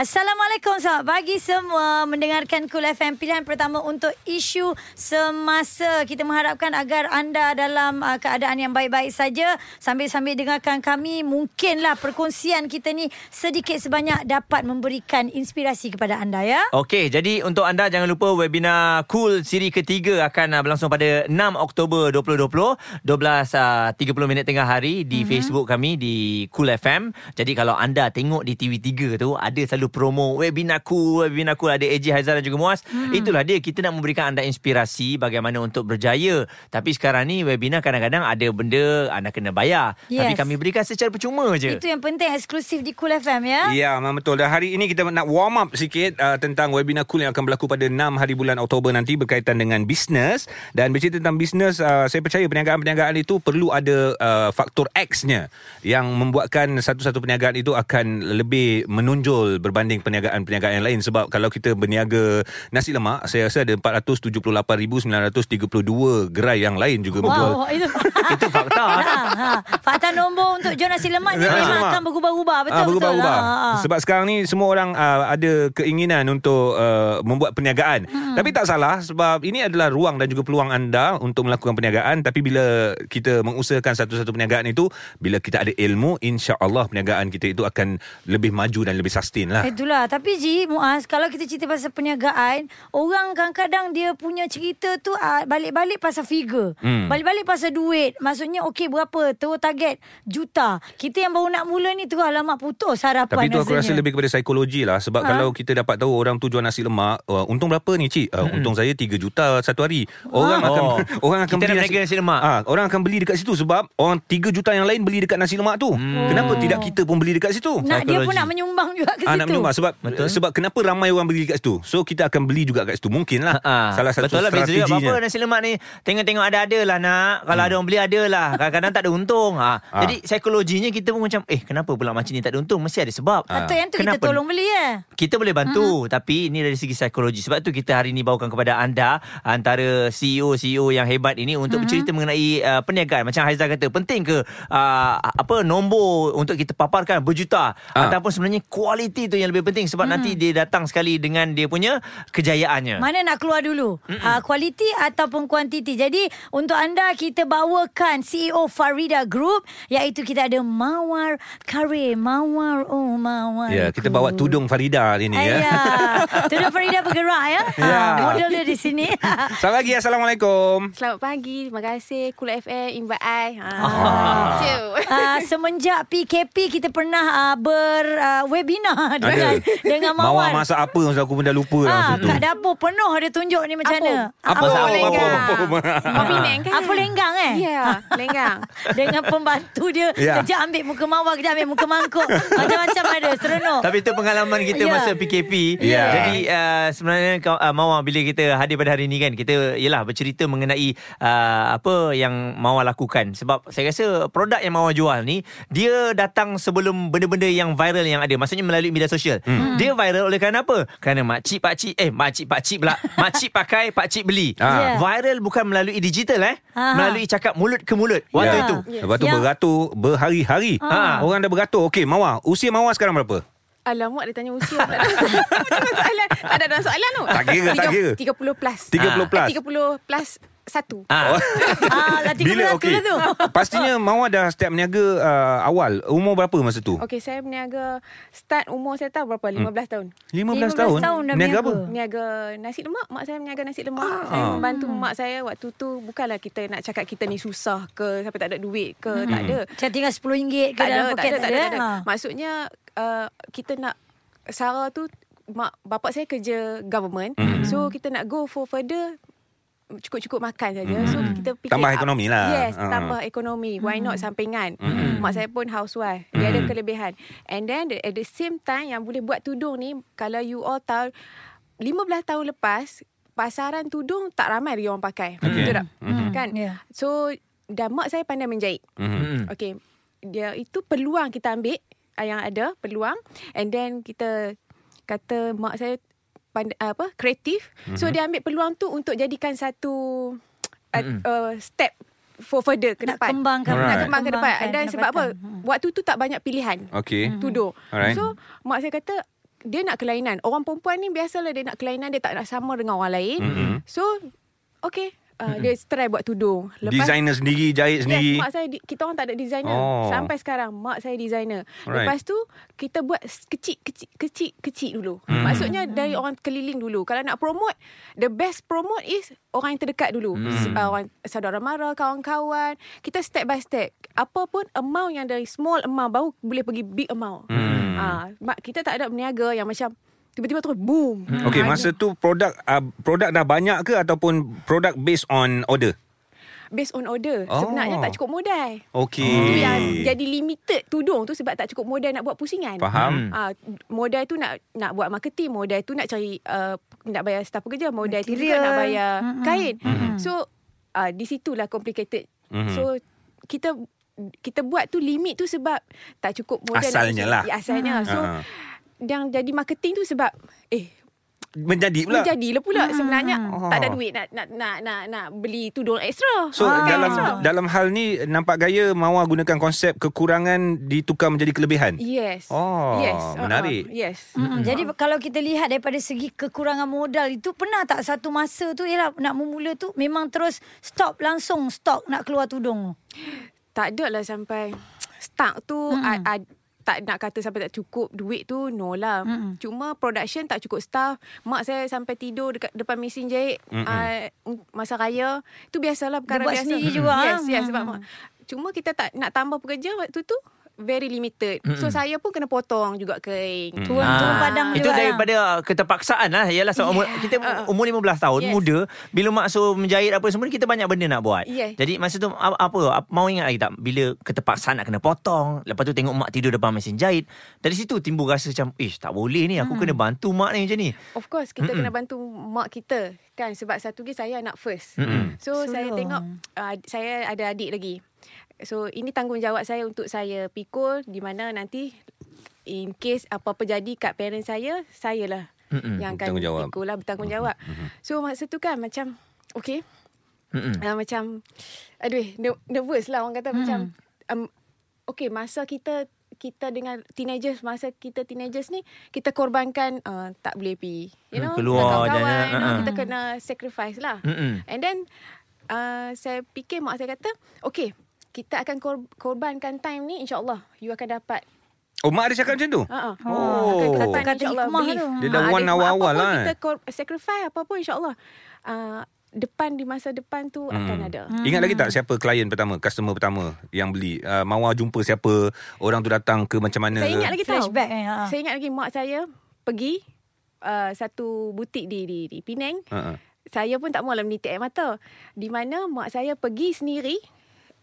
Assalamualaikum selamat pagi semua mendengarkan Cool FM pilihan pertama untuk isu semasa kita mengharapkan agar anda dalam uh, keadaan yang baik-baik saja sambil-sambil dengarkan kami mungkinlah perkongsian kita ni sedikit sebanyak dapat memberikan inspirasi kepada anda ya Okey, jadi untuk anda jangan lupa webinar Cool siri ketiga akan uh, berlangsung pada 6 Oktober 2020 12.30 uh, minit tengah hari di mm-hmm. Facebook kami di Cool FM. Jadi kalau anda tengok di TV3 tu ada selalu promo webinar Cool, webinar Cool ada AJ Haizal dan juga Muaz. Mm. Itulah dia kita nak memberikan anda inspirasi bagaimana untuk berjaya. Tapi sekarang ni webinar kadang-kadang ada benda anda kena bayar. Yes. Tapi kami berikan secara percuma je. itu yang penting eksklusif di Cool FM ya Ya, memang betul. Dan hari ini kita nak warm up sikit uh, tentang webinar cool yang akan berlaku pada 6 hari bulan Oktober nanti berkaitan dengan bisnes. Dan bercerita tentang bisnes, uh, saya percaya perniagaan-perniagaan itu perlu ada uh, faktor X-nya yang membuatkan satu-satu perniagaan itu akan lebih menonjol berbanding perniagaan-perniagaan yang lain. Sebab kalau kita berniaga nasi lemak, saya rasa ada 478,932 gerai yang lain juga menjual. Wow, itu Itu fakta. ha, ha. Fakta nombor untuk jual nasi lemak ni Nasi memang akan berubah-ubah betul Ah, berubah-ubah. betul. Ha, ha. Sebab sekarang ni semua orang uh, ada keinginan untuk uh, membuat perniagaan. Hmm. Tapi tak salah sebab ini adalah ruang dan juga peluang anda untuk melakukan perniagaan. Tapi bila kita mengusahakan satu-satu perniagaan itu, bila kita ada ilmu, insya-Allah perniagaan kita itu akan lebih maju dan lebih sustain lah. Itulah Tapi Ji Muaz Kalau kita cerita pasal perniagaan Orang kadang-kadang Dia punya cerita tu uh, Balik-balik pasal figure Hmm. Balik-balik pasal duit Maksudnya okey berapa Terus target Juta Kita yang baru nak mula ni Terus alamak putus harapan Tapi itu aku rasa lebih kepada psikologi lah Sebab Ha? ha? kalau kita dapat tahu Orang tu jual nasi lemak uh, Untung berapa ni cik? Uh, untung saya 3 juta satu hari Orang Oh. akan Orang akan Kita beli nak berniaga nasi lemak. Ah, Orang akan beli dekat situ Sebab Orang 3 juta yang lain Beli dekat nasi lemak tu hmm. Kenapa tidak kita pun beli dekat situ? Nak dia pun nak menyumbang juga ke Ah, situ nak menyumbang sebab Betul. sebab kenapa ramai orang beli kat situ. So kita akan beli juga kat situ. Mungkinlah Ah, salah satu Betul lah beza juga strateginya. Apa-apa nasi lemak ni Tengok-tengok ada-ada lah nak Kalau ada orang beli ada lah Kadang-kadang tak ada untung ha. Ah. Jadi psikologinya kita pun macam Eh kenapa pula macam ni tak ada untung Mesti ada sebab Patut yang tu kita Kenapa? tolong beli ya kita boleh bantu uh-huh. Tapi ini dari segi psikologi Sebab tu kita hari ini bawakan kepada anda Antara CEO-CEO yang hebat ini Untuk uh-huh. bercerita mengenai uh, perniagaan Macam Haizal kata Penting ke uh, Apa nombor Untuk kita paparkan berjuta Ah. Ataupun sebenarnya Kualiti tu yang lebih penting Sebab uh-huh. nanti dia datang sekali Dengan dia punya Kejayaannya Mana nak keluar dulu uh, Kualiti ataupun kuantiti Jadi untuk anda Kita bawakan CEO Farida Group Iaitu kita ada Mawar Karim Mawar Oh Mawar Ya, kita bawa tudung Farida hari ni ya. Ya. Tudung Farida bergerak ya. Ya. Ha, model dia di sini. Selamat pagi. Assalamualaikum. Selamat pagi. Terima kasih Cool FM invite I. Ha. Ah. Tu. Uh, semenjak PKP kita pernah uh, ber uh, webinar dengan dengan Mawar Mawar. masak apa Masa aku pun dah lupa Ha, masa tu. kat dapur penuh dia tunjuk ni macam Apa? mana. Apa? Apa? lenggang. Apa? Apa? Penang kan? Apa lenggang eh? Ya, lenggang. Dengan pembantu dia Ya. Kejap ambil muka mawar Kejap ambil muka mangkuk Macam-macam ada Seronok Tapi itu pengalaman kita Ya. masa PKP. Ya. Jadi uh, sebenarnya uh, Mawar bila kita hadir pada hari ini kan kita yalah bercerita mengenai uh, apa yang Mawar lakukan sebab saya rasa produk yang Mawar jual ni dia datang sebelum benda-benda yang viral yang ada. Maksudnya melalui media sosial. Hmm. Dia viral oleh kerana apa? Kerana makcik pakcik eh makcik pakcik pula. makcik pakai pakcik beli. Ah. Ya. Viral bukan melalui digital eh. Ah. Melalui cakap mulut ke mulut. Waktu Ya. itu. Lepas tu Yang- beratur berhari-hari. Ah. Orang dah beratur. Okey, Mawar. Usia Mawar sekarang berapa? Alamak dia tanya usia. Tak ada soalan. Tak ada dalam soalan tu. Tak kira, tak kira. 30 plus. 30 plus. Eh, 30 plus satu. Ah. Ah, dah 30 Bila okay. okey. tu Pastinya Mawar dah start berniaga uh, awal. Umur berapa masa tu? Okey, saya berniaga start umur saya tahu berapa? 15 tahun. 15, 15 tahun. tahun dah Berniaga berniaga. apa? Berniaga nasi lemak. Mak saya berniaga nasi lemak. Ah. Saya membantu mak saya waktu tu. Bukanlah kita nak cakap kita ni susah ke. Sampai tak ada duit ke. Tak ada. Macam tinggal RM10 ke tak dalam ada, poket tak ada, tak ada, tak ada. Ha. Maksudnya uh, kita nak Sarah tu mak bapak saya kerja government. Hmm. So kita nak go for further cukup-cukup makan saja. So kita fikir Tambah ekonomi lah. Yes, Ah. tambah ekonomi. Why not sampingan? Mm. Mak saya pun housewife. Dia ada kelebihan. And then at the same time yang boleh buat tudung ni kalau you all tahu 15 tahun lepas pasaran tudung tak ramai lagi orang pakai. Okay. Betul tak? Mhm. Kan? Ya. So dan mak saya pandai menjahit. Mhm. Hmm. Okay. Dia itu peluang kita ambil yang ada peluang and then kita kata mak saya pand- apa kreatif mm-hmm. so dia ambil peluang tu untuk jadikan satu uh, uh, step for further ke Nak depan. kembangkan. Alright. Nak kembang ke depan. Dan sebab apa? Hmm. Waktu tu tak banyak pilihan. Okey. Tudung. Alright. So, mak saya kata dia nak kelainan. Orang perempuan ni biasalah dia nak kelainan dia tak nak sama dengan orang lain. Mm-mm. So, okay. Uh, dia try buat tudung. Designer sendiri, jahit sendiri. Yes, mak saya kita orang tak ada designer Oh. sampai sekarang. Mak saya designer. Alright. Lepas tu kita buat kecil kecil kecil kecil dulu. Hmm. Maksudnya dari orang keliling dulu. Kalau nak promote, the best promote is orang yang terdekat dulu. Hmm. Uh, orang saudara mara, kawan-kawan. Kita step by step. Apa pun amount yang dari small amount baru boleh pergi big amount. Hmm. Ah, mak kita tak ada berniaga yang macam tiba-tiba terus boom. Okey, Ah, masa tu produk uh, produk dah banyak ke ataupun produk based on order? based on order. Oh. Sebenarnya tak cukup modal. Okey. Itu yang jadi limited tudung tu sebab tak cukup modal nak buat pusingan. Faham. Hmm. Ah, modal tu nak nak buat marketing, modal tu nak cari uh, nak bayar staf pekerja, modal tu juga nak bayar Mm-mm. kain. Mm-mm. So uh, di situlah complicated. Mhm. So kita kita buat tu limit tu sebab tak cukup modal. nak- Asalnya lah. Ya, asalnya. So Ah. Yang jadi marketing tu sebab eh Menjadi pula. Menjadilah pula sebenarnya Oh. tak ada duit nak nak nak nak, nak beli tudung ekstra. So Ah. dalam Ekstra. dalam hal ni nampak gaya Mawar gunakan konsep kekurangan ditukar menjadi kelebihan. Yes. Oh, yes. menarik. Uh-uh. Yes. Mm-mm. Jadi kalau kita lihat daripada segi kekurangan modal itu pernah tak satu masa tu ialah nak memula tu memang terus stop langsung stok nak keluar tudung. Tak ada lah sampai start tu Mm-mm. mm. a, a, tak nak kata sampai tak cukup duit tu no lah. Mm-mm. Cuma production tak cukup staff. Mak saya sampai tidur dekat depan mesin jahit uh, masa raya. Itu biasalah perkara buat biasa. sendiri juga, Yes, ah. yes sebab Mm. mak. Cuma kita tak nak tambah pekerja waktu tu very limited. So saya pun kena potong juga kain. Mm. Turun Ah, turun padang Itu juga. lah. daripada keterpaksaan lah Yalah sebab umur, kita umur 15 tahun Yes. Muda Bila mak suruh menjahit apa semua ni, Kita banyak benda nak buat Yes. Jadi masa tu a- apa, apa Mau ingat lagi tak Bila keterpaksaan nak kena potong Lepas tu tengok mak tidur depan mesin jahit Dari situ timbul rasa macam Ish tak boleh ni Aku kena bantu mak ni macam ni Of course kita Mm-mm. kena bantu mak kita kan sebab satu lagi saya anak first. Mm-mm. So Sulung. saya tengok uh, saya ada adik lagi. So ini tanggungjawab saya untuk saya pikul di mana nanti in case apa-apa jadi kat parent saya, saya lah Mm-mm. yang akan pikul lah bertanggungjawab. So masa tu kan macam okay Mm-mm. uh, macam aduh ner- nervous lah orang kata Hmm. macam um, okay masa kita kita dengan teenagers masa kita teenagers ni kita korbankan uh, tak boleh pergi you Hmm, know keluar kawan uh-uh. kita kena sacrifice lah Mm-mm. and then uh, saya fikir mak saya kata okay kita akan kor- korbankan time ni insyaallah you akan dapat Oh, mak ada cakap macam tu? Uh-uh. Oh. Akan Kata insyaAllah hikmah tu. Dia dah Ah, warn hikmah awal-awal lah, Kita eh. kor- sacrifice apa pun insyaAllah. Uh, depan di masa depan tu Hmm. akan ada. Ingat lagi tak siapa klien pertama, customer pertama yang beli? Uh, Mawar jumpa siapa? Orang tu datang ke macam mana? Saya ingat lagi tahu. Flashback eh, ha. Saya ingat lagi mak saya pergi uh, satu butik di di, di Penang. Uh-uh. Saya pun tak maulah menitik air mata. Di mana mak saya pergi sendiri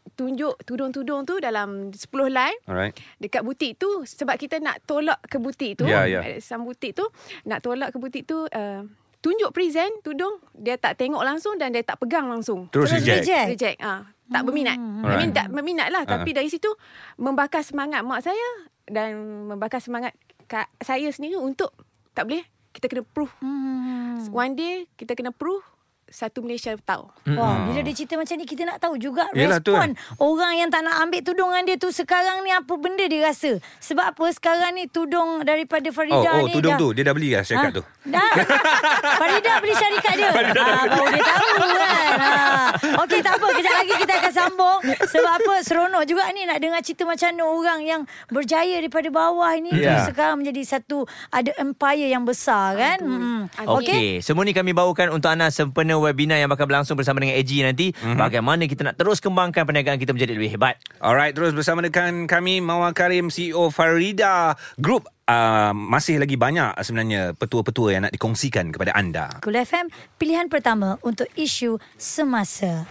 tunjuk tudung-tudung tu dalam 10 line Alright. dekat butik tu sebab kita nak tolak ke butik tu Ya, ya. Ada some butik tu nak tolak ke butik tu uh, tunjuk present tudung dia tak tengok langsung dan dia tak pegang langsung Terus, Terus reject. reject. reject ah tak berminat I Alright. mean tak berminat lah tapi dari situ membakar semangat mak saya dan membakar semangat ka- saya sendiri untuk tak boleh kita kena proof Hmm. one day kita kena proof satu Malaysia tahu Wah, bila dia cerita macam ni kita nak tahu juga Yelah, tu respon orang yang tak nak ambil tudungan dia tu sekarang ni apa benda dia rasa. Sebab apa sekarang ni tudung daripada Oh, Farida oh ni tudung dah, tu. Dia dah beli lah syarikat tu. Dah. Farida beli syarikat dia. Ha, baru dia tahu kan. Ha. Okey, tak apa. Kejap lagi kita akan sambung. Sebab apa? Seronok juga ni nak dengar cerita macam mana orang yang berjaya daripada bawah ini. Ya. Yeah. Sekarang menjadi satu, ada empire yang besar kan. Hmm. Okey, okay. semua ni kami bawakan untuk anda sempena webinar yang bakal berlangsung bersama dengan AG nanti. Mhm. Mm-hmm. Bagaimana kita nak terus kembangkan perniagaan kita menjadi lebih hebat. Alright, terus bersama dengan kami Mawar Karim, CEO Farida Group. Uh, masih lagi banyak sebenarnya petua-petua yang nak dikongsikan kepada anda. Kul FM, pilihan pertama untuk isu semasa.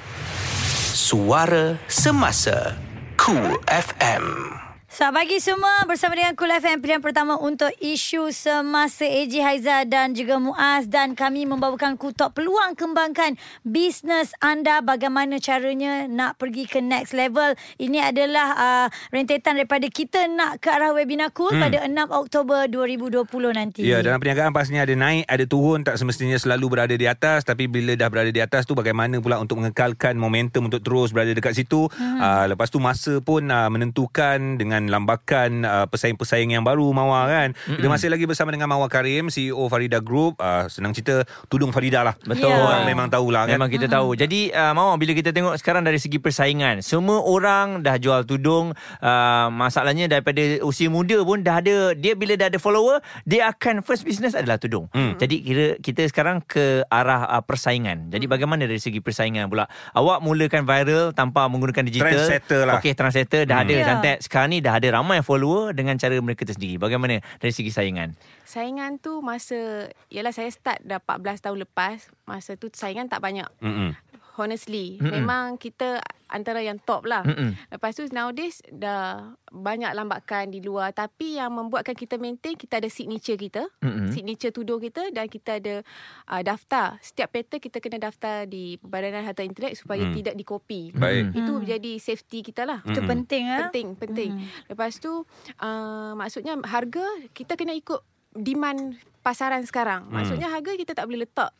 Suara Semasa Cool FM Selamat pagi semua bersama dengan Kul FM pilihan pertama untuk isu semasa AJ Haiza dan juga Muaz dan kami membawakan kutok peluang kembangkan bisnes anda bagaimana caranya nak pergi ke next level. Ini adalah uh, rentetan daripada kita nak ke arah webinar Kul hmm. pada 6 Oktober 2020 nanti. Ya, dalam perniagaan pastinya ada naik, ada turun, tak semestinya selalu berada di atas. Tapi bila dah berada di atas tu, bagaimana pula untuk mengekalkan momentum untuk terus berada dekat situ. Hmm. Uh, lepas tu masa pun uh, menentukan dengan lambakan uh, pesaing-pesaing yang baru Mawar kan. Mm-hmm. Kita masih lagi bersama dengan Mawar Karim, CEO Farida Group. Uh, senang cerita, tudung Farida lah. Betul. Ya. Orang memang tahulah kan. Memang kita tahu. Jadi uh, Mawar bila kita tengok sekarang dari segi persaingan, semua orang dah jual tudung. Uh, masalahnya daripada usia muda pun dah ada dia bila dah ada follower, dia akan first business adalah tudung. Hmm. Jadi kira kita sekarang ke arah uh, persaingan. Jadi bagaimana dari segi persaingan pula? Awak mulakan viral tanpa menggunakan digital. Trendsetter lah. Okey, trendsetter dah Hmm. ada Ya. santai. Sekarang ni dah ada ramai follower dengan cara mereka tersendiri. Bagaimana dari segi saingan? Saingan tu masa Yalah saya start dah 14 tahun lepas Masa tu saingan tak banyak Mm-mm. Honestly Mm-mm. Memang kita Antara yang top lah Mm-mm. Lepas tu nowadays Dah Banyak lambakan di luar Tapi yang membuatkan kita maintain Kita ada signature kita Mm-mm. Signature tudung kita Dan kita ada uh, Daftar Setiap pattern kita kena daftar Di Badan Harta Intelek Supaya Hmm. tidak dikopi Baik. Itu jadi safety kita lah Itu penting ah. Penting, penting. Hmm. Lepas tu uh, maksudnya harga kita kena ikut demand pasaran sekarang. Hmm. Maksudnya harga kita tak boleh letak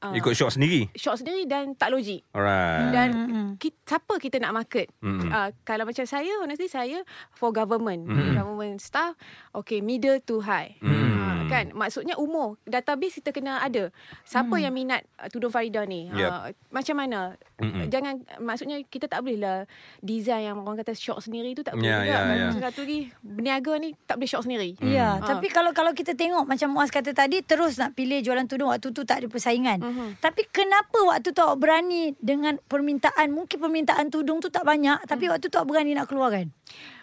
uh, Ikut shop sendiri. shop sendiri dan tak logik. Alright. Dan Hmm. kita, siapa kita nak market? Mm-mm. Uh, kalau macam saya, honestly saya for government. Mm. Government staff, okay middle to high. Mm. Uh, kan? Maksudnya umur. Database kita kena ada. Siapa yang minat uh, tudung Farida ni? Yep. Uh, macam mana? Mm-mm. Jangan, maksudnya kita tak boleh lah design yang orang kata shop sendiri tu tak boleh juga. ya, ya. Macam Satu lagi, berniaga ni tak boleh shop sendiri. Ya, Hmm. tapi kalau kalau kita tengok macam Muaz kata tadi terus nak pilih jualan tudung waktu tu tak ada persaingan. Mhm. Tapi kenapa waktu tu awak berani dengan permintaan mungkin permintaan tudung tu tak banyak tapi Hmm. waktu tu awak berani nak keluarkan?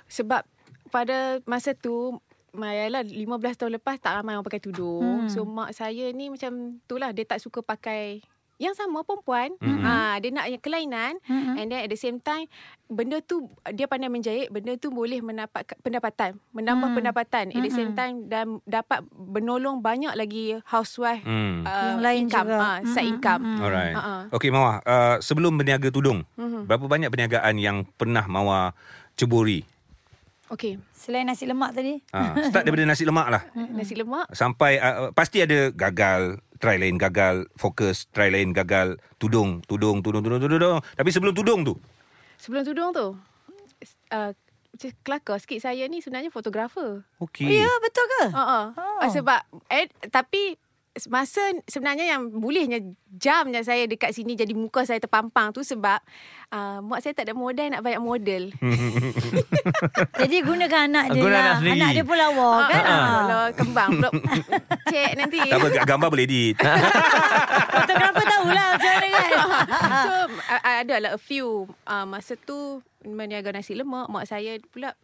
Sebab pada masa tu Yalah 15 tahun lepas tak ramai orang pakai tudung. Hmm. So mak saya ni macam tu lah dia tak suka pakai yang sama perempuan. Mm-mm. Ha, dia nak yang kelainan Mm-mm. and then at the same time benda tu dia pandai menjahit, benda tu boleh mendapat pendapatan, menambah Hmm. pendapatan at the same Mm-mm. time dan dapat menolong banyak lagi housewife Hmm. uh, Yang lain income, juga. ha, side Mm-mm, income. mm-mm. Alright. Ha-ha. Okey Mawar, uh, sebelum berniaga tudung, Mhm. berapa banyak perniagaan yang pernah Mawar ceburi? Okay, Selain nasi lemak tadi. Ha, start daripada nasi lemak lah. nasi lemak Sampai uh, pasti ada gagal, try lain gagal, fokus, try lain gagal, tudung, tudung, tudung, tudung, tudung, tudung. Tapi sebelum tudung tu, sebelum tudung tu uh, kelakar sikit saya ni sebenarnya fotografer. okey. Ya, betul ke? Uh-uh. Oh. Oh. Sebab eh, tapi masa sebenarnya yang bolehnya jamnya saya dekat sini jadi muka saya terpampang tu sebab uh, mak saya tak ada modal nak banyak model. Jadi gunakan anak dia Guna lah. anak sendiri. Anak dia pun lawa kan? Ah, Ah. Kalau kembang pula cek nanti. Tak apa, gambar boleh edit. Fotografer tahulah macam mana kan? so uh, ada lah a few uh, masa tu meniaga nasi lemak mak saya pula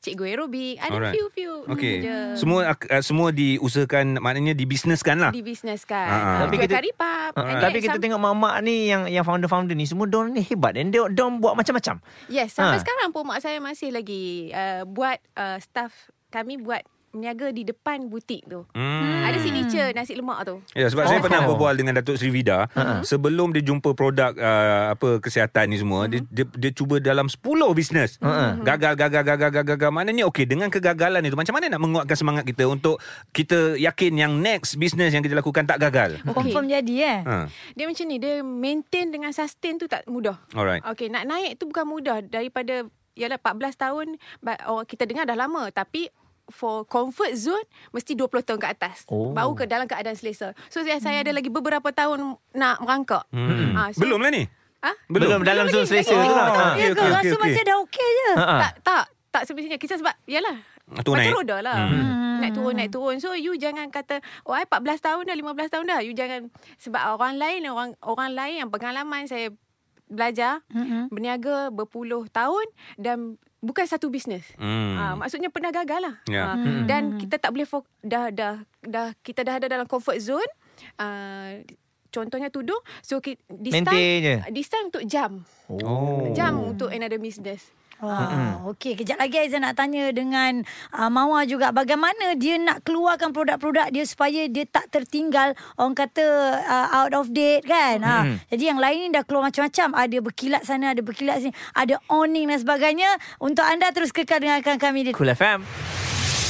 cikgu aerobik ada Alright. few few Okey. je. Semua uh, semua diusahakan maknanya dibisneskan lah. di bisnes kan. Ah, ah. Uh, Tapi Jual kita- kari pap. Uh, And tapi kita some- tengok mak-mak ni yang yang founder-founder ni semua don ni hebat dan dia don buat macam-macam. Yes, sampai Ha. sekarang pun mak saya masih lagi uh, buat uh, staff kami buat meniaga di depan butik tu. Hmm. Ada signature nasi lemak tu. Ya sebab oh. saya Oh. pernah berbual dengan Datuk Sri Vida uh-huh. sebelum dia jumpa produk uh, apa kesihatan ni semua uh-huh. dia, dia dia cuba dalam 10 bisnes. Uh-huh. Gagal gagal gagal gagal gagal maknanya okey dengan kegagalan itu macam mana nak menguatkan semangat kita untuk kita yakin yang next bisnes yang kita lakukan tak gagal. Confirm jadi eh. Ha. Dia macam ni, dia maintain dengan sustain tu tak mudah. Alright. Okey, nak naik tu bukan mudah daripada Yalah 14 tahun oh, Kita dengar dah lama Tapi For comfort zone Mesti 20 tahun ke atas Oh. Baru ke dalam keadaan selesa So saya, saya ada lagi beberapa tahun Nak merangkak Hmm. Ah, so- Belum lah ni. Ah? Belum, dalam zon lagi, selesa lagi. tu lah. Oh, Ha. Ya okey, ke? okey, Rasa okey. macam dah okey je. Ha. Tak, tak. Tak semestinya. Kisah sebab, yalah. Tu Macam naik. roda lah. Hmm. Hmm. Naik turun, naik turun. So, you jangan kata, oh, I 14 tahun dah, 15 tahun dah. You jangan, sebab orang lain, orang orang lain yang pengalaman saya belajar, Mm-mm. berniaga berpuluh tahun dan bukan satu bisnes. Hmm. Ah, maksudnya pernah gagal lah. Ya. Ah, Hmm. Dan kita tak boleh fok- dah dah dah kita dah ada dalam comfort zone. Uh, contohnya tudung. So this Maintain je. time this time untuk jam. Oh. Jam untuk another business. Wow. Okey, kejap lagi Aizan nak tanya dengan uh, Mawar juga bagaimana dia nak keluarkan produk-produk dia supaya dia tak tertinggal orang kata uh, out of date kan. Ha. Jadi yang lain ni dah keluar macam-macam. Ada berkilat sana, ada berkilat sini, ada awning dan sebagainya. Untuk anda terus kekal dengarkan kami di Cool FM.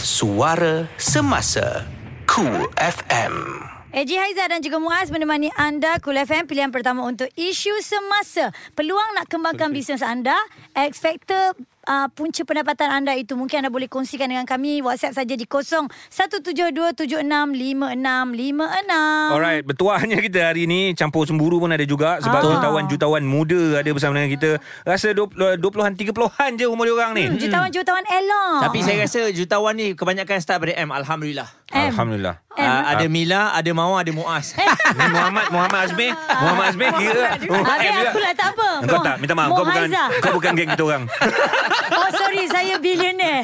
Suara Semasa Cool FM. Eji Haiza dan juga Muaz menemani anda Cool FM pilihan pertama untuk isu semasa. Peluang nak kembangkan bisnes anda, X Factor uh, punca pendapatan anda itu mungkin anda boleh kongsikan dengan kami WhatsApp saja di 0172765656. Alright, bertuahnya kita hari ni campur cemburu pun ada juga sebab Ah. jutawan-jutawan muda ada bersama dengan kita. Rasa 20, 20-an 30-an je umur dia orang ni. Hmm, Jutawan-jutawan elok. Tapi saya rasa jutawan ni kebanyakan start dari M. Alhamdulillah. M. Alhamdulillah. M. Uh, ada Mila, ada Mawar, ada Muaz. Ni Muhammad Muhammad Azmi, Muhammad Azmi kira. Oh, Habis aku lah tak apa. Kau tak minta maaf kau bukan kau bukan geng kita orang. Oh sorry Saya billionaire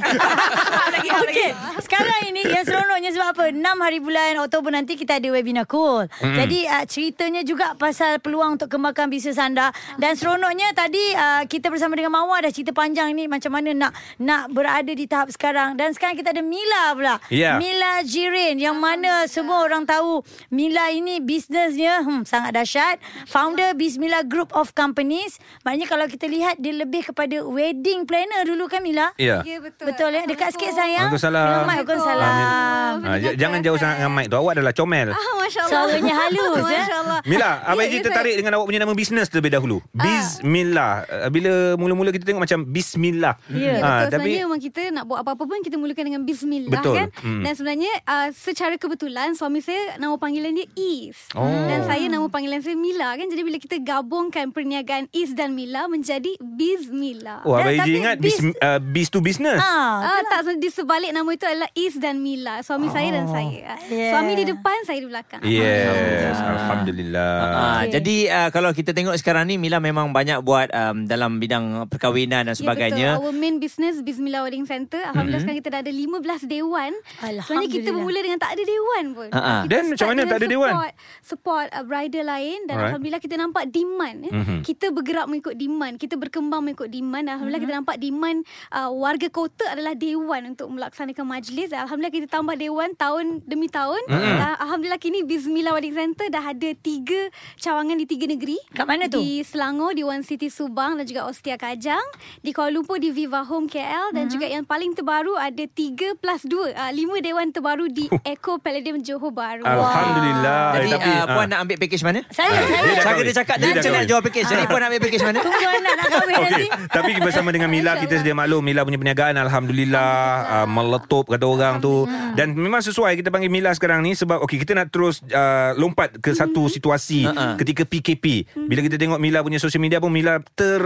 Okey Sekarang ini Yang seronoknya sebab apa 6 hari bulan Oktober nanti Kita ada webinar cool mm. Jadi uh, ceritanya juga Pasal peluang Untuk kembangkan bisnes anda Dan seronoknya Tadi uh, Kita bersama dengan Mawar Dah cerita panjang ni Macam mana nak Nak berada di tahap sekarang Dan sekarang kita ada Mila pula Ya. Mila Jirin Yang mana Semua orang tahu Mila ini Bisnesnya hmm, Sangat dahsyat Founder Bismillah Group of Companies Maknanya kalau kita lihat Dia lebih kepada Wedding planner dulu kan Mila Ya. Ya betul. Betul ya Dekat sikit sayang Waalaikumsalam. Waalaikumsalam Ha, jangan jauh sangat dengan mic tu. Awak adalah comel. Ah, Masya Allah. Suaranya halus ya Masya Allah. Mila, Abang Ya, Eji ya, tertarik dengan awak punya nama bisnes terlebih dahulu. Bismillah. Uh, Bila mula-mula kita tengok macam Bismillah. Ya. Ya, Ah, betul. tapi Sebenarnya memang kita nak buat apa-apa pun kita mulakan dengan bismillah Betul. kan. Hmm. Dan sebenarnya uh, secara kebetulan suami saya nama panggilan dia Is. Oh. Dan saya nama panggilan saya Mila kan. Jadi bila kita gabungkan perniagaan Is dan Mila menjadi Bismillah. Oh, Abang tapi ingat bis, uh, bis to business. Ah, Ah, tak so, di sebalik nama itu adalah Is dan Mila. Suami saya dan saya. Yeah. Suami di depan, saya di belakang. Yes, Alhamdulillah. Ah, jadi uh, kalau kita tengok sekarang ni Mila memang banyak buat um, dalam bidang perkahwinan dan sebagainya. Ya betul. Our main business Bismillah Wedding Center. Alhamdulillah mm-hmm. sekarang kita dah ada 15 dewan. Sebenarnya kita Alhamdulillah. Bermula dengan tak ada dewan pun. Ah, ah. Kita Dan macam mana tak ada dewan? Support, support uh, bridal lain dan Alright. alhamdulillah kita nampak demand. Eh. Mhm. Kita bergerak mengikut demand. Kita berkembang mengikut demand. Dan Alhamdulillah Mhm. kita nampak demand uh, warga kota adalah dewan untuk melaksanakan majlis. Dan Alhamdulillah kita tambah dewan tahun demi tahun. Mhm. Dan Alhamdulillah kini Bismillah Wedding Center dah ada tiga cawangan di tiga negeri. Kat mana tu? Di Selangor, di One City Subang dan juga Ostia Kajang. Di Kuala Lumpur, di Viva Home KL. Dan juga yang paling terbaru ada 3 plus 2. Uh, 5 dewan terbaru di Eco Palladium Johor Bahru. Alhamdulillah. Jadi Eh, tapi uh, puan ah. nak ambil package mana? Saya Ah, Saya kahwin. dia cakap Dia macam nak jual package. Jadi puan nak ambil package mana? Tunggu anak nak kahwin nanti tapi bersama dengan Mila kita sedia maklum Mila punya perniagaan alhamdulillah uh, meletup kata orang tu dan memang sesuai kita panggil Mila sekarang ni sebab okey kita nak terus uh, lompat ke satu situasi Ha-ha. ketika PKP. Bila kita tengok Mila punya social media pun Mila ter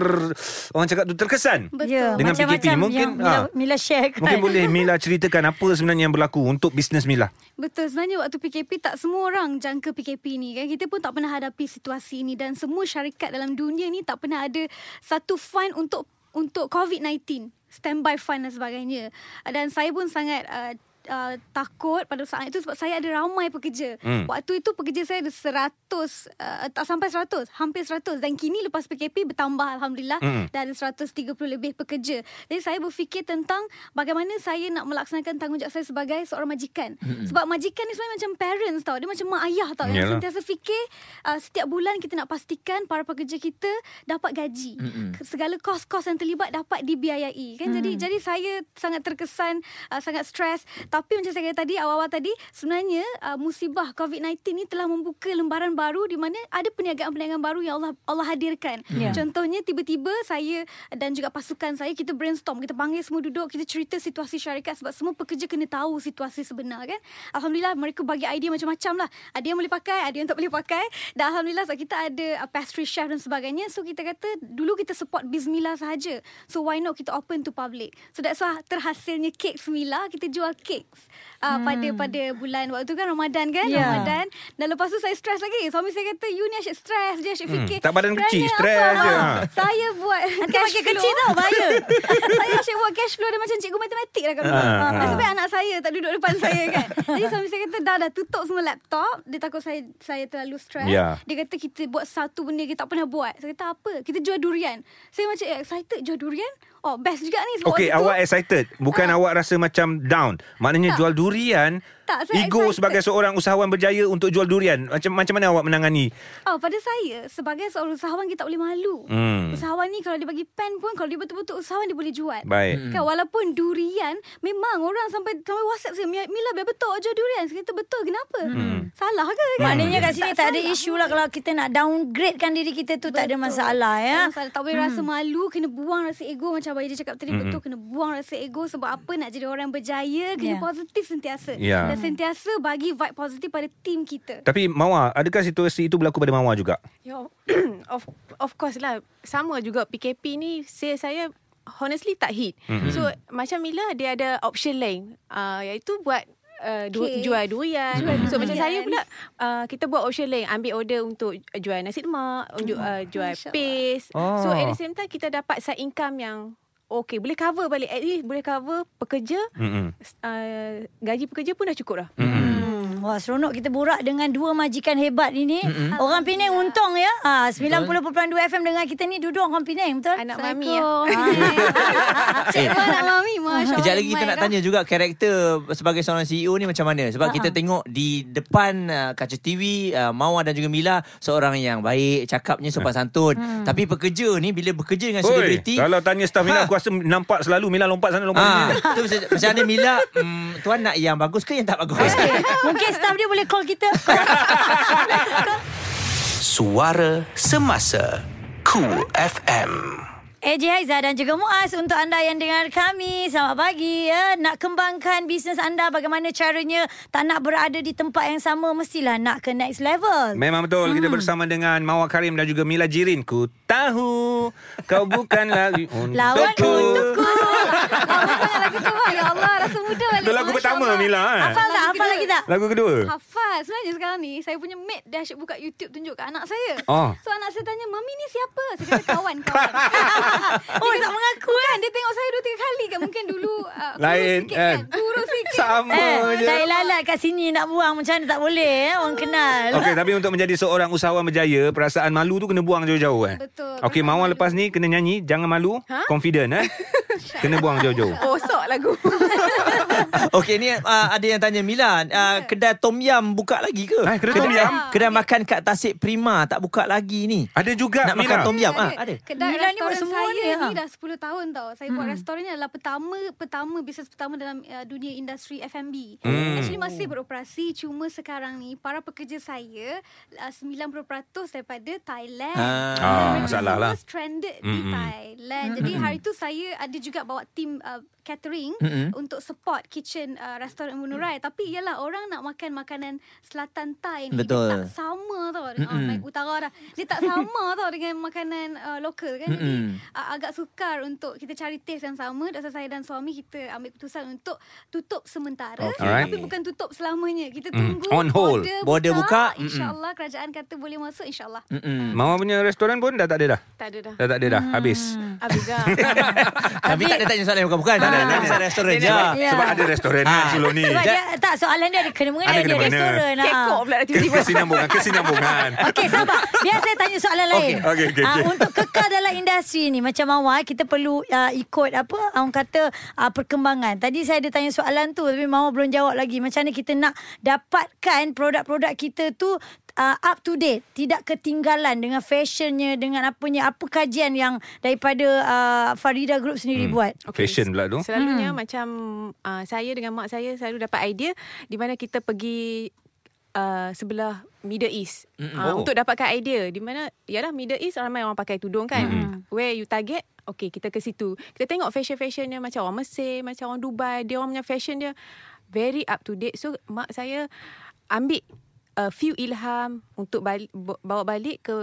orang cakap tu terkesan. Ya, Dengan macam-macam PKP ni mungkin, Mila, ah. Mila share kan. Mungkin boleh Mila ceritakan apa sebenarnya yang berlaku untuk bisnes Mila. Betul sebenarnya waktu PKP tak semua orang jangka PKP ni kan? Kita pun tak pernah hadapi situasi ni dan semua syarikat dalam dunia ni tak pernah ada satu fund untuk untuk COVID-19 standby fund dan sebagainya. Dan saya pun sangat uh, Uh, takut pada saat itu sebab saya ada ramai pekerja. Hmm. Waktu itu pekerja saya ada 100 uh, tak sampai 100, hampir 100 dan kini lepas PKP bertambah alhamdulillah Hmm. dah ada 130 lebih pekerja. Jadi saya berfikir tentang bagaimana saya nak melaksanakan tanggungjawab saya sebagai seorang majikan. Mm-hmm. Sebab majikan ni sebenarnya macam parents tau. Dia macam mak ayah tau. Yang sentiasa fikir uh, setiap bulan kita nak pastikan para pekerja kita dapat gaji. Mm-hmm. Segala kos-kos yang terlibat dapat dibiayai. Kan? Mm. Jadi jadi saya sangat terkesan, uh, sangat stres. Tapi macam saya kata tadi, awal-awal tadi, sebenarnya uh, musibah COVID-19 ni telah membuka lembaran baru di mana ada perniagaan-perniagaan baru yang Allah Allah hadirkan. Ya. Contohnya tiba-tiba saya dan juga pasukan saya kita brainstorm, kita panggil semua duduk, kita cerita situasi syarikat sebab semua pekerja kena tahu situasi sebenar kan. Alhamdulillah mereka bagi idea macam-macam lah. Ada yang boleh pakai, ada yang tak boleh pakai. Dan alhamdulillah sebab kita ada uh, pastry chef dan sebagainya. So kita kata dulu kita support Bismillah sahaja. So why not kita open to public. So that's why terhasilnya cake Mila kita jual cakes. Uh, hmm. pada pada bulan waktu kan Ramadan kan Ya. Ramadan dan lepas tu saya stres lagi suami saya kata you ni asyik stres je asyik Hmm, fikir tak badan kecil, stres je. Ha, Ha. saya buat Nanti cash makin kecil tau bahaya. saya asyik buat cash flow dia macam cikgu matematik lah kat Ah, rumah. ah. Nasib baik anak saya tak duduk depan saya kan. Jadi suami saya kata dah dah tutup semua laptop. Dia takut saya saya terlalu stres. Ya. Dia kata kita buat satu benda kita tak pernah buat. Saya kata apa? Kita jual durian. Saya macam eh, excited jual durian. Oh best juga ni tu- awak excited. Bukan awak rasa macam down. Maknanya Tak. jual durian. Tak, saya ego excited. sebagai seorang usahawan berjaya untuk jual durian. Macam macam mana awak menangani? Oh, pada saya sebagai seorang usahawan kita tak boleh malu. Hmm. Usahawan ni kalau dia bagi pen pun kalau dia betul-betul usahawan dia boleh jual. Baik. Kan walaupun durian memang orang sampai sampai WhatsApp saya "Mila- Mila biar betul jual durian. Saya kata betul kenapa? Salah ke kan? Maknanya kat sini tak, ada salah. isu lah kalau kita nak downgradekan diri kita tu tak ada Betul. masalah ya. Tak masalah. Tak boleh rasa malu Kena buang rasa ego Macam Abang Ida cakap tadi Betul kena buang rasa ego Sebab apa nak jadi orang berjaya Kena Ya. positif sentiasa Ya. Dan sentiasa bagi vibe positif pada tim kita Tapi Mawar, adakah situasi itu berlaku pada Mawar juga? Yo, of of course lah. Sama juga PKP ni sales saya honestly tak hit. Mm-hmm. So macam Mila dia ada option lain uh, iaitu buat Uh, du- Cakes. jual durian So macam saya pula uh, Kita buat option lain Ambil order untuk Jual nasi lemak ju- uh, Jual paste Oh. So at the same time Kita dapat side income yang Okay boleh cover balik. At least boleh cover Pekerja. Mm-mm. uh, Gaji pekerja pun dah cukup dah Hmm. Wah seronok kita borak dengan dua majikan hebat ini. Mm-hmm. Orang Penang untung ya. Ha 90.2 FM dengan kita ni duduk orang Penang betul? Anak mami ya. Cik nak mami Masya Allah Kejap lagi kita Mai nak dah. tanya juga karakter sebagai seorang CEO ni macam mana sebab kita tengok di depan uh, kaca TV uh, Mawar dan juga Mila seorang yang baik cakapnya sopan santun tapi pekerja ni bila bekerja dengan selebriti kalau tanya staff Mila, Ha. aku rasa nampak selalu Mila lompat sana lompat Ah, sini. tu macam, macam mana Mila mm, tuan nak yang bagus ke yang tak bagus Okay. Mungkin staff dia boleh call kita. Suara Semasa Cool FM AJ Haiza dan juga Muaz untuk anda yang dengar kami. Selamat pagi ya. Nak kembangkan bisnes anda bagaimana caranya tak nak berada di tempat yang sama mestilah nak ke next level. Memang betul Kita bersama dengan Mawar Karim dan juga Mila Jirin Ku tahu Kau bukan lagi Lawan untukku untukku. Lama sangat lagu tu bang. Ya Allah Rasa muda balik Itu lagu Masya pertama Allah. Mila eh? Hafal tak? Hafal lagi tak? Lagu kedua Hafal Sebenarnya sekarang ni Saya punya mate Dia asyik buka YouTube Tunjuk kat anak saya Oh. So anak saya tanya Mami ni siapa Saya kata kawan Kawan Oh, tak mengaku kan Dia tengok saya dua tiga kali kan Mungkin dulu uh, Lain, sikit kan? kan Kurus sikit Sama Eh, je saya lalat kat sini nak buang macam mana tak boleh eh. Orang kenal. Okey, tapi untuk menjadi seorang usahawan berjaya, perasaan malu tu kena buang jauh-jauh eh. Betul, Okey, perasaan Mawar lepas ni kena nyanyi, jangan malu, Ha? confident eh. kena buang jauh-jauh. Kosok lagu Okey ni uh, ada yang tanya Mila uh, kedai tom yam buka lagi ke Eh, kedai tom yam? kedai makan kat Tasik Prima tak buka lagi ni Ada juga nak Mila. makan tom yam ada. ah ada Kedai Mila ni buat restoran semua saya ni, ha? ni dah 10 tahun tau. Saya buat restoran ni adalah pertama pertama bisnes pertama dalam uh, dunia industri F&B. Hmm. Actually masih beroperasi cuma sekarang ni para pekerja saya uh, 90% daripada Thailand. Ah. Ah, mereka masalah semua lah. stranded di Mm-mm. Thailand. Jadi hari tu saya ada juga bawa tim uh, catering Mm-mm. untuk support kitchen uh, restoran Munurai. Tapi ialah orang nak makan makanan selatan Thai ni Betul. dia tak sama tau dengan oh, naik utara dah. Dia tak sama tau dengan makanan uh, lokal kan. Jadi Mm-mm. uh, agak sukar untuk kita cari taste yang sama. Dasar saya dan suami kita ambil keputusan untuk tutup sementara. Okay. Alright. Tapi bukan tutup selamanya. Kita Mm. tunggu On hold. border, Border buka. Mm-mm. InsyaAllah kerajaan kata boleh masuk insyaAllah. Mm-mm. Mawar punya restoran pun dah tak ada dah. Tak ada dah Dah tak ada dah. Habis. Habis dah Tapi tak ada tanya soalan yang bukan-bukan Tak ada Nanti saya restoran je Sebab, sebab ada restoran kan sebelum ni. Sebab dia, tak soalan dia ada kena mengena Ada dia restoran. ha. Kekok pula tiba-tiba Kesinambungan, kesinambungan. Okey sabar. Biar saya tanya soalan lain. Okey, okey, okey, Ah, okey. untuk kekal dalam industri ni macam Mawar kita perlu uh, ikut apa orang kata uh, perkembangan. Tadi saya ada tanya soalan tu tapi Mawar belum jawab lagi. Macam mana kita nak dapatkan produk-produk kita tu uh, up to date, tidak ketinggalan dengan fashionnya, dengan apanya, apa kajian yang daripada uh, Farida Group sendiri Hmm. buat. Fashion pula tu. Selalunya hmm. macam uh, saya dengan mak saya selalu dapat idea di mana kita pergi uh, sebelah Middle East Mm-mm. uh, Oh. untuk dapatkan idea di mana yalah Middle East ramai orang pakai tudung kan. Mm-mm. Where you target Okay kita ke situ Kita tengok fashion-fashion dia Macam orang Mesir Macam orang Dubai Dia orang punya fashion dia Very up to date So mak saya Ambil a few ilham Untuk balik, bawa balik ke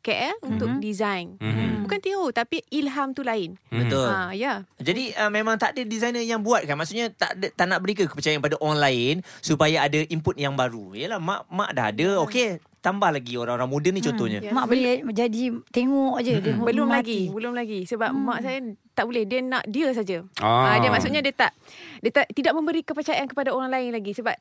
KL mm-hmm. Untuk design Mhm. Bukan tiru Tapi ilham tu lain Betul ha, Ya Jadi uh, memang tak ada designer yang buat kan Maksudnya tak ada, tak nak beri ke kepercayaan pada orang lain Supaya ada input yang baru Yelah mak mak dah ada Okey tambah lagi orang-orang muda ni contohnya Ya. Mak boleh jadi tengok je dia Belum mati. lagi, belum lagi sebab hmm. mak saya tak boleh dia nak dia saja. Ah. Ah. dia maksudnya dia tak dia tak tidak memberi kepercayaan kepada orang lain lagi sebab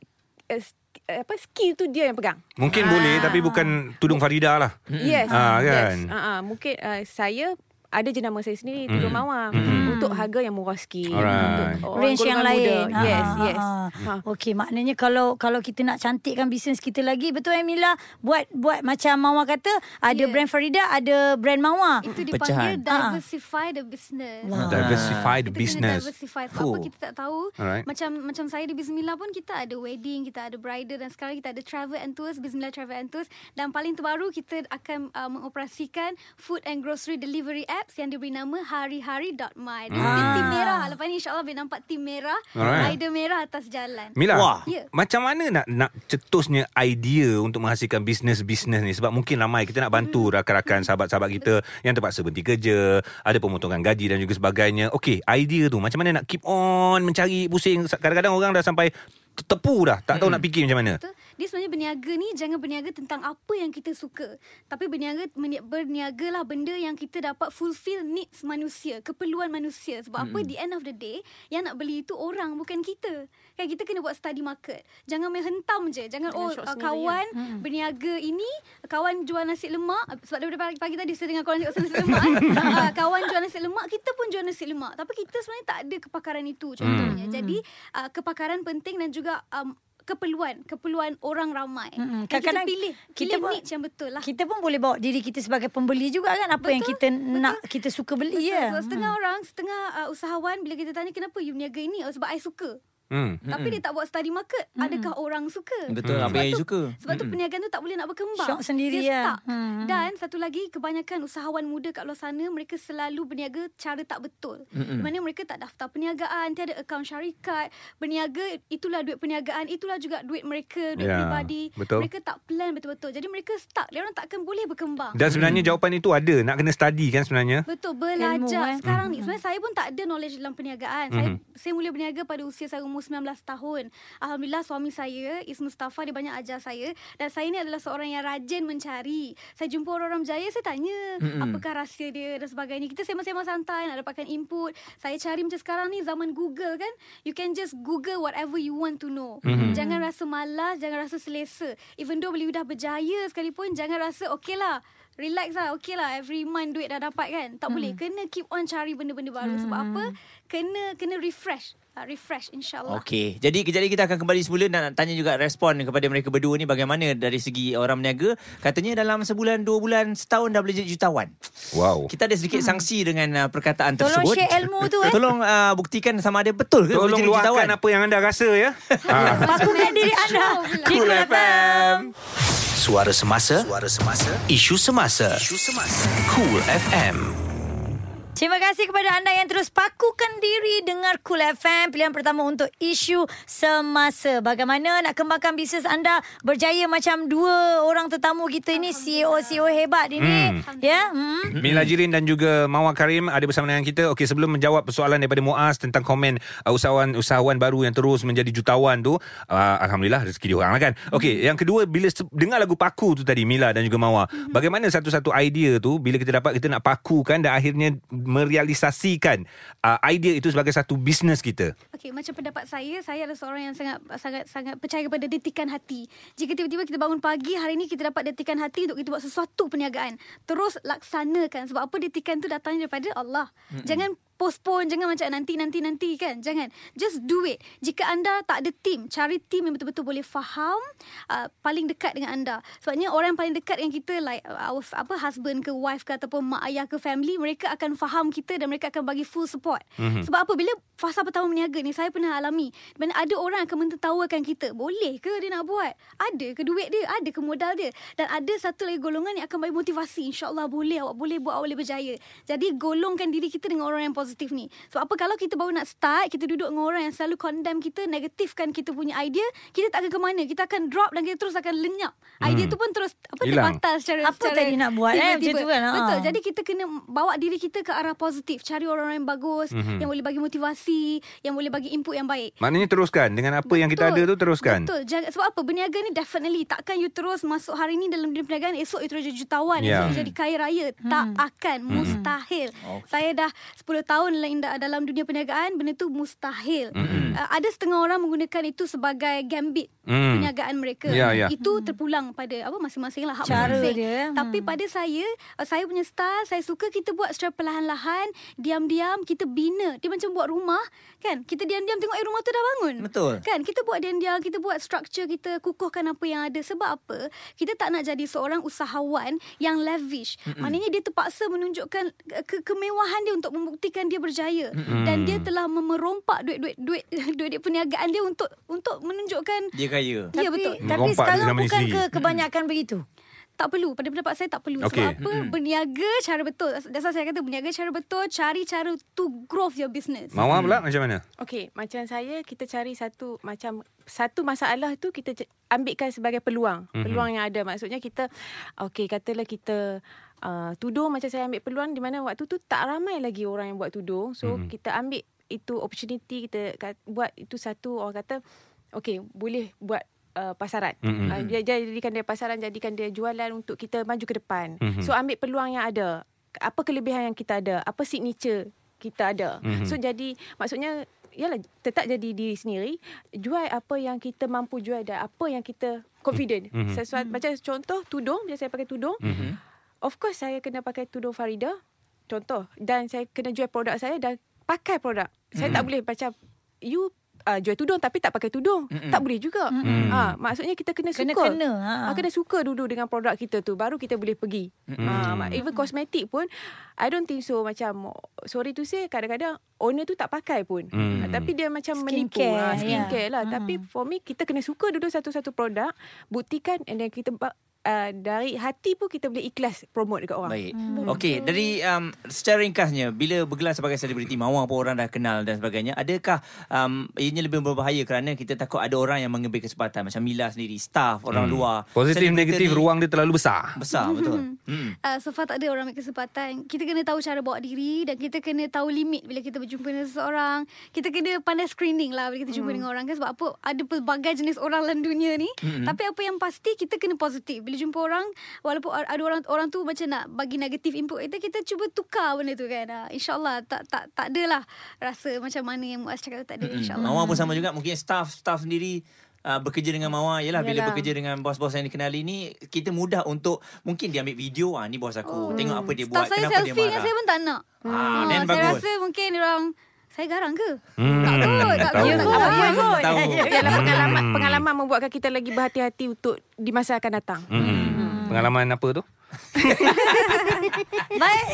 uh, apa skill tu dia yang pegang. Mungkin boleh tapi bukan tudung Farida lah. Yes. Ah, kan? Yes. Uh, uh, mungkin uh, saya ada jenama saya sendiri Tidur Mawar untuk harga yang murah sikit. Alright. Untuk range yang lain. Muda. Yes, Ha, yes. ha, ha. Ha. Okey, maknanya kalau kalau kita nak cantikkan bisnes kita lagi, betul Emila buat buat macam Mawar kata, ada Yeah. brand Farida, ada brand Mawar. Itu Pecahan. dipanggil diversify the business. Wow. Diversify the kita business. kena diversify sebab apa Oh. kita tak tahu Alright. macam macam saya di Bismillah pun kita ada wedding kita ada bridal dan sekarang kita ada travel and tours Bismillah travel and tours dan paling terbaru kita akan uh, mengoperasikan food and grocery delivery apps yang diberi nama hari-hari.my dan Ah. tim merah lepas ni insyaallah boleh nampak tim merah Alright. rider merah atas jalan Mila, Wah. Ya. macam mana nak nak cetusnya idea untuk menghasilkan bisnes-bisnes ni? Sebab mungkin ramai kita nak bantu rakan-rakan sahabat-sahabat kita yang terpaksa berhenti kerja, ada pemotongan gaji dan juga sebagainya. Okey, idea tu macam mana nak keep on mencari pusing. Kadang-kadang orang dah sampai tepu dah, tak tahu nak fikir macam mana. Betul? Dia sebenarnya berniaga ni jangan berniaga tentang apa yang kita suka. Tapi berniaga berniagalah benda yang kita dapat fulfill needs manusia, keperluan manusia. Sebab apa the end of the day yang nak beli itu orang bukan kita. Kan kita kena buat study market. Jangan main hentam je. Jangan oh uh, kawan berniaga ini, kawan jual nasi lemak sebab daripada pagi, pagi tadi saya dengar kawan cakap pasal nasi lemak. eh. uh, kawan jual nasi lemak, kita pun jual nasi lemak. Tapi kita sebenarnya tak ada kepakaran itu contohnya. Jadi uh, kepakaran penting dan juga um, keperluan keperluan orang ramai. Dan Kadang-kadang kita pilih kita pilih pun- niche yang betul lah. Kita pun boleh bawa diri kita sebagai pembeli juga kan apa yang Betul, kita betul. nak kita suka beli ya. So, setengah orang, setengah uh, usahawan bila kita tanya kenapa you berniaga ini oh, sebab I suka. Hmm. Tapi dia tak buat study market. Adakah orang suka? Betul, apa Sebab yang tu- suka. Sebab tu perniagaan tu tak boleh nak berkembang. Syok sendiri dia ya. stuck. Hmm. Dan satu lagi kebanyakan usahawan muda kat luar sana mereka selalu berniaga cara tak betul. Di mana mereka tak daftar perniagaan, tiada akaun syarikat, berniaga itulah duit perniagaan, itulah juga duit mereka, duit Ya, peribadi. betul. Mereka tak plan betul-betul. Jadi mereka stuck. Dia orang takkan boleh berkembang. Dan sebenarnya jawapan itu ada, nak kena study kan sebenarnya. Betul Ilmu, belajar eh. sekarang ni sebenarnya saya pun tak ada knowledge dalam perniagaan. Saya saya mula berniaga pada usia saya umur 19 tahun. Alhamdulillah suami saya Is Mustafa dia banyak ajar saya dan saya ni adalah seorang yang rajin mencari. Saya jumpa orang-orang berjaya saya tanya apakah rahsia dia dan sebagainya. Kita sembang-sembang santai nak dapatkan input. Saya cari macam sekarang ni zaman Google kan. You can just Google whatever you want to know. Jangan rasa malas, jangan rasa selesa. Even though bila you dah berjaya sekalipun jangan rasa okay lah relax lah okay lah every month duit dah dapat kan tak boleh kena keep on cari benda-benda baru sebab apa kena kena refresh uh, refresh insyaallah Okey, jadi kejap lagi kita akan kembali semula dan nak tanya juga respon kepada mereka berdua ni bagaimana dari segi orang berniaga. Katanya dalam sebulan, dua bulan, setahun dah boleh jadi jutawan. Wow. Kita ada sedikit sangsi dengan uh, perkataan Tolong tersebut. share ilmu tu, eh. Tolong uh, buktikan sama ada betul ke boleh Tolong jadi luahkan jutawan. apa yang anda rasa ya. ha. Pakukan diri anda di Cool Cool FM. Suara semasa, suara semasa, isu semasa, isu semasa. Cool FM. Terima kasih kepada anda yang terus pakukan diri dengar Cool FM pilihan pertama untuk isu semasa. Bagaimana nak kembangkan bisnes anda berjaya macam dua orang tetamu kita ini CEO-CEO hebat ini. Ya. Hmm. Mila Jirin dan juga Mawar Karim ada bersama dengan kita. Okey, sebelum menjawab persoalan daripada Muaz tentang komen uh, usahawan-usahawan baru yang terus menjadi jutawan tu, uh, alhamdulillah rezeki dia orang lah kan. Okey, yang kedua bila dengar lagu paku tu tadi Mila dan juga Mawar, bagaimana satu-satu idea tu bila kita dapat kita nak pakukan dan akhirnya merealisasikan uh, idea itu sebagai satu bisnes kita. Okey, macam pendapat saya, saya adalah seorang yang sangat sangat sangat percaya kepada detikan hati. Jika tiba-tiba kita bangun pagi, hari ini kita dapat detikan hati untuk kita buat sesuatu perniagaan, terus laksanakan sebab apa detikan tu datangnya daripada Allah. Mm-hmm. Jangan postpone jangan macam nanti nanti nanti kan? Jangan. Just do it. Jika anda tak ada team cari team yang betul-betul boleh faham uh, paling dekat dengan anda. Sebabnya orang yang paling dekat dengan kita like uh, our apa husband ke wife ke ataupun mak ayah ke family mereka akan faham kita dan mereka akan bagi full support. Mm-hmm. sebab apa? Bila fasa pertama berniaga ni saya pernah alami. Di mana ada orang akan mentertawakan kita boleh ke dia nak buat? Ada ke duit dia? Ada ke modal dia? Dan ada satu lagi golongan yang akan bagi motivasi. Insyaallah boleh awak boleh buat awak boleh berjaya. Jadi golongkan diri kita dengan orang yang positif ni sebab apa kalau kita baru nak start kita duduk dengan orang yang selalu condemn kita negatifkan kita punya idea kita tak akan ke mana kita akan drop dan kita terus akan lenyap idea tu pun terus apa Hilang. terbatal secara Apa secara tadi nak buat, eh? Macam tu kan, ha. betul jadi kita kena bawa diri kita ke arah positif cari orang-orang yang bagus Mhm. yang boleh bagi motivasi yang boleh bagi input yang baik Maknanya teruskan dengan apa yang kita ada tu teruskan. Betul. Jangan, sebab apa? Berniaga ni definitely takkan you terus masuk hari ni dalam dunia perniagaan esok you terus jadi jutawan, Ya. esok you jadi kaya raya. Tak akan, mustahil. Saya dah 10 tahun tahun dalam dunia perniagaan benda tu mustahil. Mm-hmm. Uh, ada setengah orang menggunakan itu sebagai gambit Mm. mm. perniagaan mereka. Ya, ya. Itu terpulang pada apa masing-masing lah hak Cara masing-masing. dia. Tapi pada saya, uh, saya punya style, saya suka kita buat secara perlahan-lahan, diam-diam kita bina. Dia macam buat rumah, kan? Kita diam-diam tengok eh rumah tu dah bangun. Betul. Kan? Kita buat diam-diam, kita buat structure, kita kukuhkan apa yang ada. Sebab apa? Kita tak nak jadi seorang usahawan yang lavish. Mm-mm. Maknanya dia terpaksa menunjukkan ke- kemewahan dia untuk membuktikan dia berjaya. Mm-mm. Dan dia telah memerompak duit-duit duit duit perniagaan dia untuk untuk menunjukkan Dia kaya. Ya, tapi, betul. Tapi Rompak sekarang bukan ke kebanyakan begitu. tak perlu pada pendapat saya tak perlu Okey. sebab apa berniaga cara betul dasar saya kata berniaga cara betul cari cara to grow your business Mawar pula macam mana? Okey, macam saya kita cari satu macam satu masalah tu kita ambilkan sebagai peluang. Mhm. Mm-hmm. Peluang yang ada. Maksudnya kita okey katalah kita uh, tudung macam saya ambil peluang di mana waktu tu tak ramai lagi orang yang buat tudung. So Mhm. mm-hmm. kita ambil itu opportunity kita kat, buat itu satu orang kata okey boleh buat Uh, pasaran Mhm. uh, dia jadikan dia pasaran jadikan dia jualan untuk kita maju ke depan Mhm. so ambil peluang yang ada apa kelebihan yang kita ada apa signature kita ada Mhm. so jadi maksudnya Yalah tetap jadi diri sendiri Jual apa yang kita mampu jual Dan apa yang kita confident Mhm. Sesuatu Macam contoh tudung Bila saya pakai tudung Mhm. Of course saya kena pakai tudung Farida Contoh Dan saya kena jual produk saya Dan pakai produk Saya tak boleh macam You uh, jual tudung Tapi tak pakai tudung Mm-mm. Tak boleh juga Mm. ha, Maksudnya kita kena suka Kena-kena, ha. Ah, Kena suka dulu dengan produk kita tu Baru kita boleh pergi ha, mak- Even kosmetik pun I don't think so Macam Sorry to say Kadang-kadang Owner tu tak pakai pun Hmm. Ah, Tapi dia macam menipu Skincare, ah, Skincare ya. lah Hmm. Tapi for me Kita kena suka dulu Satu-satu produk Buktikan And then kita uh, Dari hati pun Kita boleh ikhlas Promote dekat orang. Baik. Okey, dari um, secara ringkasnya bila bergelar sebagai selebriti mawar pun orang dah kenal dan sebagainya, adakah um, ianya lebih berbahaya kerana kita takut ada orang yang mengambil kesempatan? Macam Mila sendiri, staff orang Hmm. luar. Positif negatif ni ruang dia terlalu besar. besar betul. Hmm. Uh, so far tak ada orang ambil kesempatan. Kita kena tahu cara bawa diri Dan kita kena tahu limit Bila kita berjumpa dengan seseorang. Kita kena pandai screening lah Bila kita jumpa dengan orang kan. Sebab apa? Ada pelbagai jenis orang dalam dunia ni. Tapi apa yang pasti Kita kena positif Bila jumpa orang Walaupun ada orang orang tu Macam nak bagi negatif input kita Kita cuba tukar benda tu kan. Uh, InsyaAllah tak, tak, tak adalah Rasa macam mana yang Muaz cakap tu Tak ada Mm-mm. insyaAllah. Mawar pun sama juga. Mungkin staff staff sendiri Uh, bekerja dengan Mawar. Yalah bila Yalah. bekerja dengan bos-bos yang dikenali ni Kita mudah untuk Mungkin dia ambil video ah Ni bos aku. Tengok apa dia Staff buat saya Kenapa dia selfie dengan marah saya pun tak nak. Ah, then Saya bagus. rasa mungkin orang Saya garang ke? Hmm, Tak kot Tak kot Ya tak kot, ya kot. Tahu Ialah pengalaman Pengalaman membuatkan kita lagi berhati-hati Untuk di masa akan datang Hmm. Pengalaman apa tu? Baik.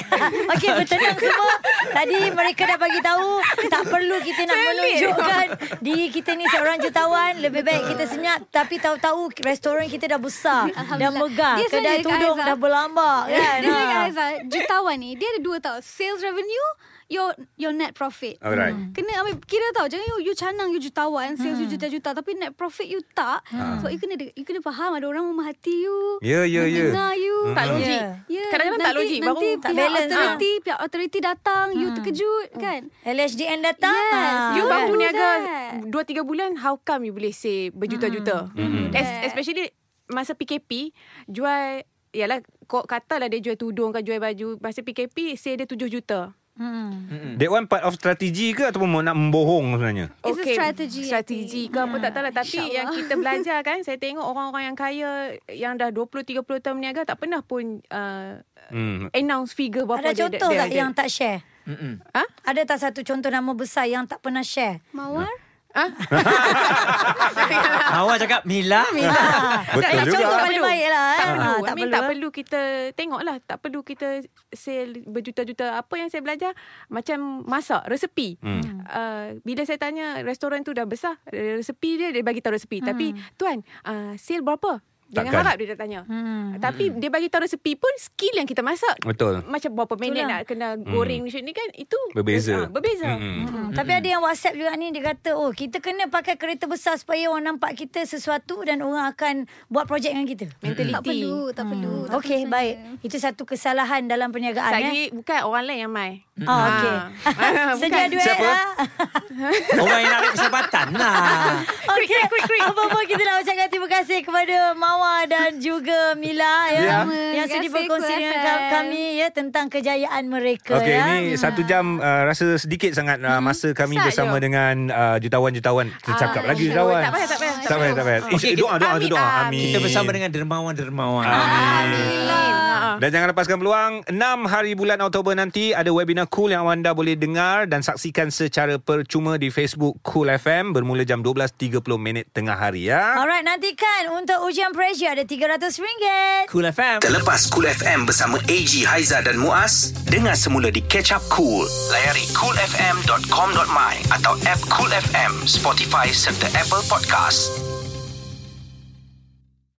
Okey, bertenang semua. Tadi mereka dah bagi tahu tak perlu kita nak menunjukkan diri kita ni seorang jutawan. Lebih baik kita senyap tapi tahu-tahu restoran kita dah besar, dah megah, Dia kedai tudung Aizah. dah berlambak kan. Dia cakap Ha. Aizah, jutawan ni dia ada dua tau. Sales revenue, your your net profit. Alright. Kena ambil kira tau Jangan you, you canang You jutawan Sales you juta-juta Tapi net profit you tak. Sebab you kena You kena faham Ada orang memahati you Ya, ya, ya. Mendengar you. Tak logik. Ya, Kadang-kadang tak nanti- logik Nanti Baru tak pihak balance, authority Pihak authority datang You terkejut kan? LHDN datang. Yes, Ha. You baru do niaga that. Dua tiga bulan How come you boleh save Berjuta-juta? Hmm. Es- Especially Masa PKP Jual Yalah kau Katalah dia jual tudung ke Jual baju Masa PKP Save dia 7 juta Hmm. That one part of strategi ke ataupun mau nak membohong sebenarnya? It's a strategy, Strategi ke apa tak tahu lah Tapi InsyaAllah. yang kita belajar kan Saya tengok orang-orang yang kaya Yang dah 20-30 tahun berniaga Tak pernah pun uh, Hmm. Announce figure berapa Ada dia contoh dia, tak dia, yang tak share? Mm-mm. Ha? Ada tak satu contoh nama besar yang tak pernah share? Mawar Mawar cakap Mila Ha. Betul Yang juga. Contoh Tak paling perlu. baik lah. Tak eh. perlu. Ha, I tak mean, perlu. tak perlu kita tengok lah. Tak perlu kita sale berjuta-juta. Apa yang saya belajar, macam masak, resepi. Hmm. Uh, bila saya tanya, restoran tu dah besar. Resepi dia, dia bagi tahu resepi. Tapi, tuan, uh, sale berapa? Jangan Takkan. harap dia dah tanya. Hmm. Tapi dia bagi tahu resepi pun skill yang kita masak. Betul. Macam berapa minit Itulah. nak kena goreng macam ni kan. Itu Berbeza. ah, berbeza. Hmm. Hmm, tapi ada yang WhatsApp juga ni dia kata oh kita kena pakai kereta besar supaya orang nampak kita sesuatu dan orang akan buat projek dengan kita. Mentality. Tak perlu Tak perlu tak Okey baik. Itu satu kesalahan dalam perniagaan eh. Lagi bukan orang lain yang mai. Oh, okey. Ah. Sedia duit Siapa? ah. Orang yang nak ambil kesempatan lah Okey Apa-apa kita nak ucapkan terima kasih kepada Mawa dan juga Mila ya, Ya. yang sudi kasih, berkongsi dengan kami ya tentang kejayaan mereka Okey, ya. ini satu jam uh, rasa sedikit sangat uh, masa kami Sat bersama je. dengan uh, jutawan-jutawan. Tercakap Ah, lagi jutawan. Tak payah, tak payah, Tak payah, tak payah. Okey, Eh, doa, doa, amin, doa. amin. Amin. Kita bersama dengan dermawan-dermawan. Amin. Ah. Dan jangan lepaskan peluang 6 hari bulan Oktober nanti ada webinar cool yang anda boleh dengar dan saksikan secara percuma di Facebook Cool FM bermula jam 12.30 minit tengah hari ya. Alright, nantikan untuk ujian pressure ada RM300. Cool FM. Terlepas Cool FM bersama AG, Haiza dan Muaz, dengar semula di Catch Up Cool. Layari coolfm.com.my atau app Cool FM, Spotify serta Apple Podcast.